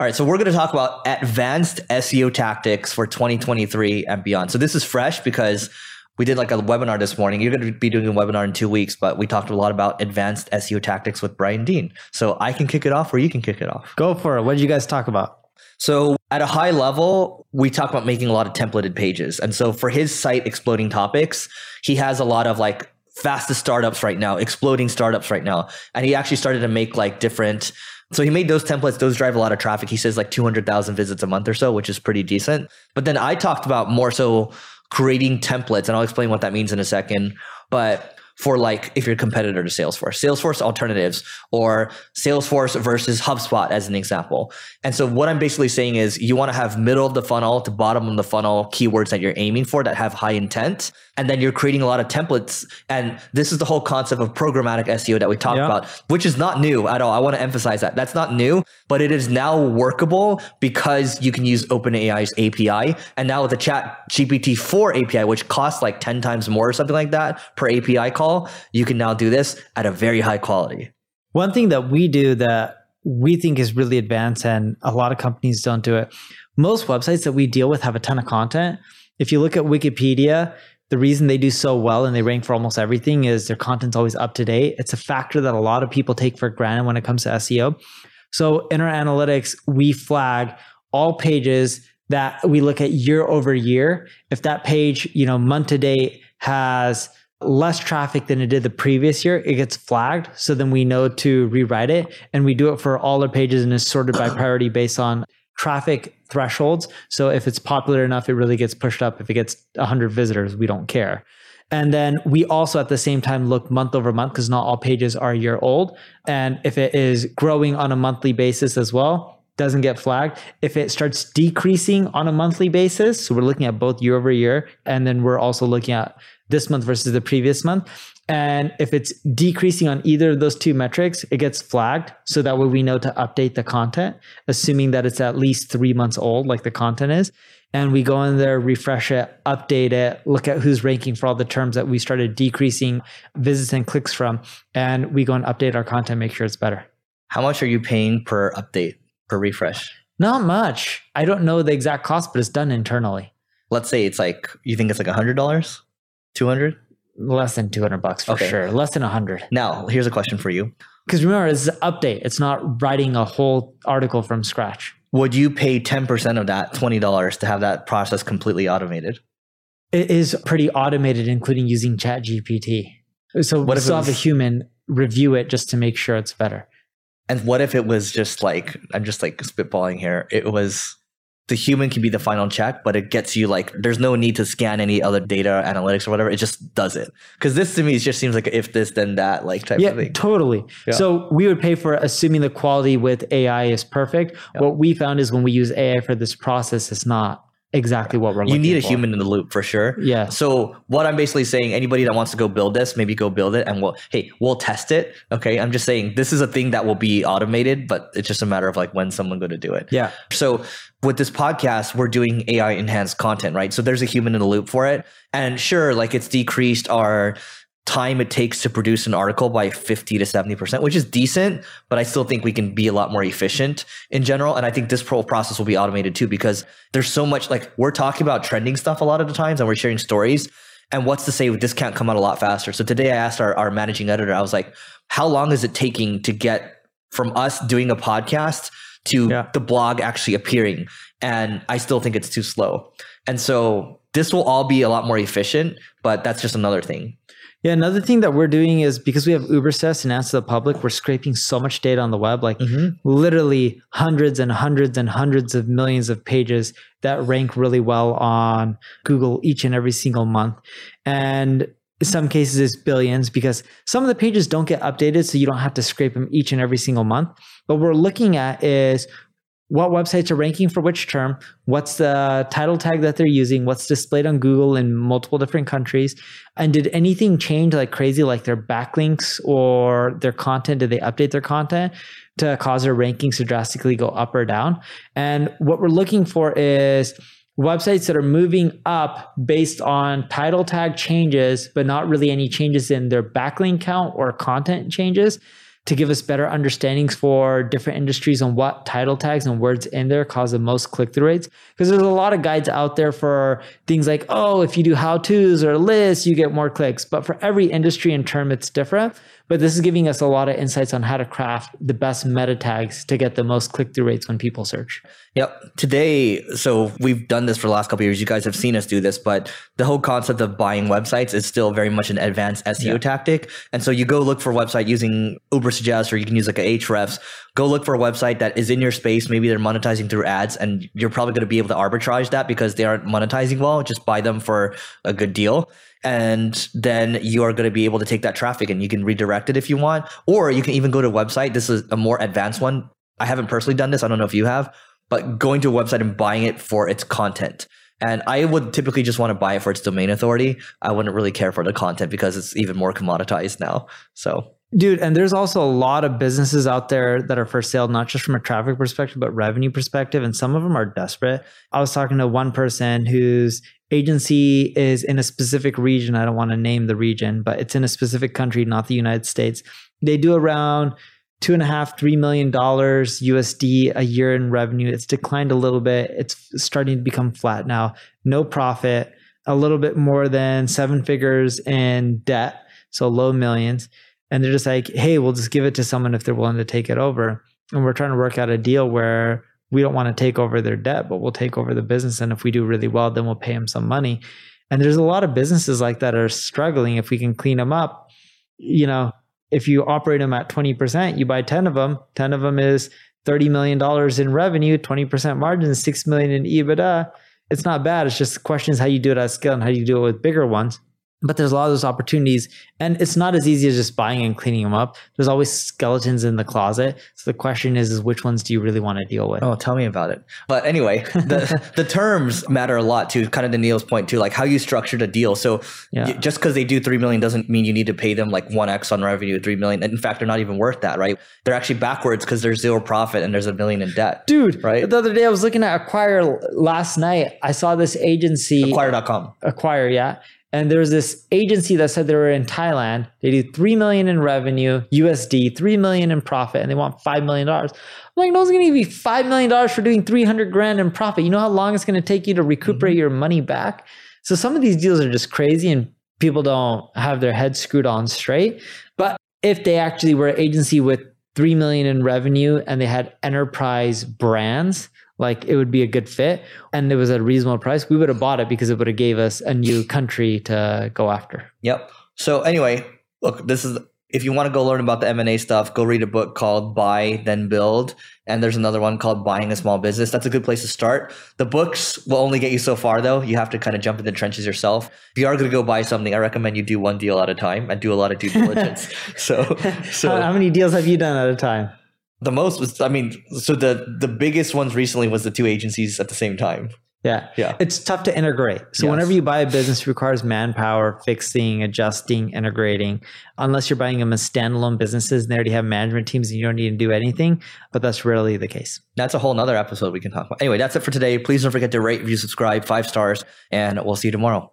All right, so we're going to talk about advanced SEO tactics for 2023 and beyond. So this is fresh because we did like a webinar this morning. You're going to be doing a webinar in two weeks, but we talked a lot about advanced SEO tactics with Brian Dean. So I can kick it off or you can kick it off. Go for it. What did you guys talk about? So at a high level, we talk about making a lot of templated pages. And so for his site, Exploding Topics, he has a lot of like fastest startups right now, exploding startups right now. And he actually started to make like different so he made those templates. Those drive a lot of traffic. He says like 200,000 visits a month or so, which is pretty decent. But then I talked about more so creating templates, and I'll explain what that means in a second. But for like if you're a competitor to Salesforce, Salesforce alternatives or Salesforce versus HubSpot as an example. And so what I'm basically saying is you want to have middle of the funnel to bottom of the funnel keywords that you're aiming for that have high intent. And then you're creating a lot of templates. And this is the whole concept of programmatic SEO that we talked yeah. about, which is not new at all. I want to emphasize that. That's not new, but it is now workable because you can use OpenAI's API. And now with the chat GPT 4 API, which costs like 10 times more or something like that per API call, you can now do this at a very high quality. One thing that we do that we think is really advanced and a lot of companies don't do it. Most websites that we deal with have a ton of content. If you look at Wikipedia, the reason they do so well and they rank for almost everything is their content's always up to date. It's a factor that a lot of people take for granted when it comes to SEO. So in our analytics, we flag all pages that we look at year over year. If that page, you know, month to date has less traffic than it did the previous year, it gets flagged. So then we know to rewrite it. And we do it for all our pages and it's sorted by priority based on traffic thresholds. So if it's popular enough, it really gets pushed up. If it gets 100 visitors, we don't care. And then we also at the same time look month over month because not all pages are a year old. And if it is growing on a monthly basis as well, doesn't get flagged. If it starts decreasing on a monthly basis, so we're looking at both year over year, and then we're also looking at this month versus the previous month. And if it's decreasing on either of those two metrics, it gets flagged. So that way we know to update the content, assuming that it's at least three months old, like the content is. And we go in there, refresh it, update it, look at who's ranking for all the terms that we started decreasing visits and clicks from. And we go and update our content, make sure it's better. How much are you paying per update, per refresh? Not much. I don't know the exact cost, but it's done internally. Let's say it's like, you think it's like a $100? 200 less than 200 bucks for okay. sure less than a 100 now here's a question for you because remember it's an update it's not writing a whole article from scratch would you pay 10% of that $20 to have that process completely automated it is pretty automated including using ChatGPT. so what we still have a human review it just to make sure it's better and what if it was just like i'm just like spitballing here it was the human can be the final check, but it gets you like there's no need to scan any other data analytics or whatever. It just does it. Because this to me just seems like if this then that like type yeah, of thing. Totally. Yeah. So we would pay for assuming the quality with AI is perfect. Yeah. What we found is when we use AI for this process, it's not exactly what we're you need a for. human in the loop for sure. Yeah. So what i'm basically saying anybody that wants to go build this maybe go build it and we'll hey we'll test it okay? I'm just saying this is a thing that will be automated but it's just a matter of like when someone going to do it. Yeah. So with this podcast we're doing ai enhanced content right? So there's a human in the loop for it. And sure like it's decreased our time it takes to produce an article by 50 to 70%, which is decent, but I still think we can be a lot more efficient in general. And I think this whole process will be automated too, because there's so much like we're talking about trending stuff a lot of the times and we're sharing stories. And what's to say this can't come out a lot faster? So today I asked our, our managing editor, I was like, how long is it taking to get from us doing a podcast to yeah. the blog actually appearing? And I still think it's too slow. And so this will all be a lot more efficient, but that's just another thing. Yeah, another thing that we're doing is because we have Ubersuggest and Answer the Public, we're scraping so much data on the web, like mm-hmm. literally hundreds and hundreds and hundreds of millions of pages that rank really well on Google each and every single month. And in some cases it's billions because some of the pages don't get updated so you don't have to scrape them each and every single month but what we're looking at is what websites are ranking for which term, what's the title tag that they're using, what's displayed on Google in multiple different countries, and did anything change like crazy, like their backlinks or their content? Did they update their content to cause their rankings to drastically go up or down? And what we're looking for is websites that are moving up based on title tag changes, but not really any changes in their backlink count or content changes to give us better understandings for different industries on what title tags and words in there cause the most click through rates. Because there's a lot of guides out there for things like, oh, if you do how to's or lists, you get more clicks. But for every industry and term, it's different. But this is giving us a lot of insights on how to craft the best meta tags to get the most click through rates when people search. Yep. Today, so we've done this for the last couple years. You guys have seen us do this, but the whole concept of buying websites is still very much an advanced SEO yeah. tactic. And so you go look for a website using Ubersuggest, or you can use like Ahrefs. Go look for a website that is in your space. Maybe they're monetizing through ads, and you're probably going to be able to arbitrage that because they aren't monetizing well. Just buy them for a good deal and then you are going to be able to take that traffic and you can redirect it if you want or you can even go to a website this is a more advanced one i haven't personally done this i don't know if you have but going to a website and buying it for its content and i would typically just want to buy it for its domain authority i wouldn't really care for the content because it's even more commoditized now so Dude, and there's also a lot of businesses out there that are for sale, not just from a traffic perspective, but revenue perspective. And some of them are desperate. I was talking to one person whose agency is in a specific region. I don't want to name the region, but it's in a specific country, not the United States. They do around two and a half, three million dollars USD a year in revenue. It's declined a little bit. It's starting to become flat now. No profit, a little bit more than seven figures in debt. So low millions and they're just like, hey, we'll just give it to someone if they're willing to take it over. And we're trying to work out a deal where we don't want to take over their debt, but we'll take over the business. And if we do really well, then we'll pay them some money. And there's a lot of businesses like that are struggling. If we can clean them up, you know, if you operate them at 20%, you buy 10 of them, 10 of them is $30 million in revenue, 20% margin, 6 million in EBITDA. It's not bad. It's just the question is how you do it at scale and how you do it with bigger ones but there's a lot of those opportunities and it's not as easy as just buying and cleaning them up. There's always skeletons in the closet. So the question is is which ones do you really want to deal with? Oh tell me about it. But anyway the the terms matter a lot too kind of to neil's point too like how you structured a deal. So yeah. just because they do 3 million doesn't mean you need to pay them like 1x on revenue 3 million. In fact they're not even worth that right? They're actually backwards because there's zero profit and there's a million in debt dude right? the other day i was looking at acquire last night i saw this agency acquire.com acquire yeah and there's this agency that said they were in Thailand. They do three million in revenue USD, three million in profit, and they want five million dollars. I'm like, no one's going to give you five million dollars for doing three hundred grand in profit. You know how long it's going to take you to recuperate mm-hmm. your money back? So some of these deals are just crazy, and people don't have their heads screwed on straight. But if they actually were an agency with three million in revenue and they had enterprise brands like it would be a good fit and it was a reasonable price, we would have bought it because it would have gave us a new country to go after. Yep. So anyway, look, this is if you want to go learn about the M&A stuff, go read a book called Buy Then Build. And there's another one called Buying a Small Business. That's a good place to start. The books will only get you so far though. You have to kind of jump in the trenches yourself. If you are going to go buy something, I recommend you do one deal at a time and do a lot of due diligence. so, so how many deals have you done at a time? The most was, I mean, so the the biggest ones recently was the two agencies at the same time. Yeah. Yeah. It's tough to integrate. So yes. whenever you buy a business, requires manpower, fixing, adjusting, integrating, unless you're buying them as standalone businesses and they already have management teams and you don't need to do anything. But that's rarely the case. That's a whole nother episode we can talk about. Anyway, that's it for today. Please don't forget to rate, review, subscribe, five stars, and we'll see you tomorrow.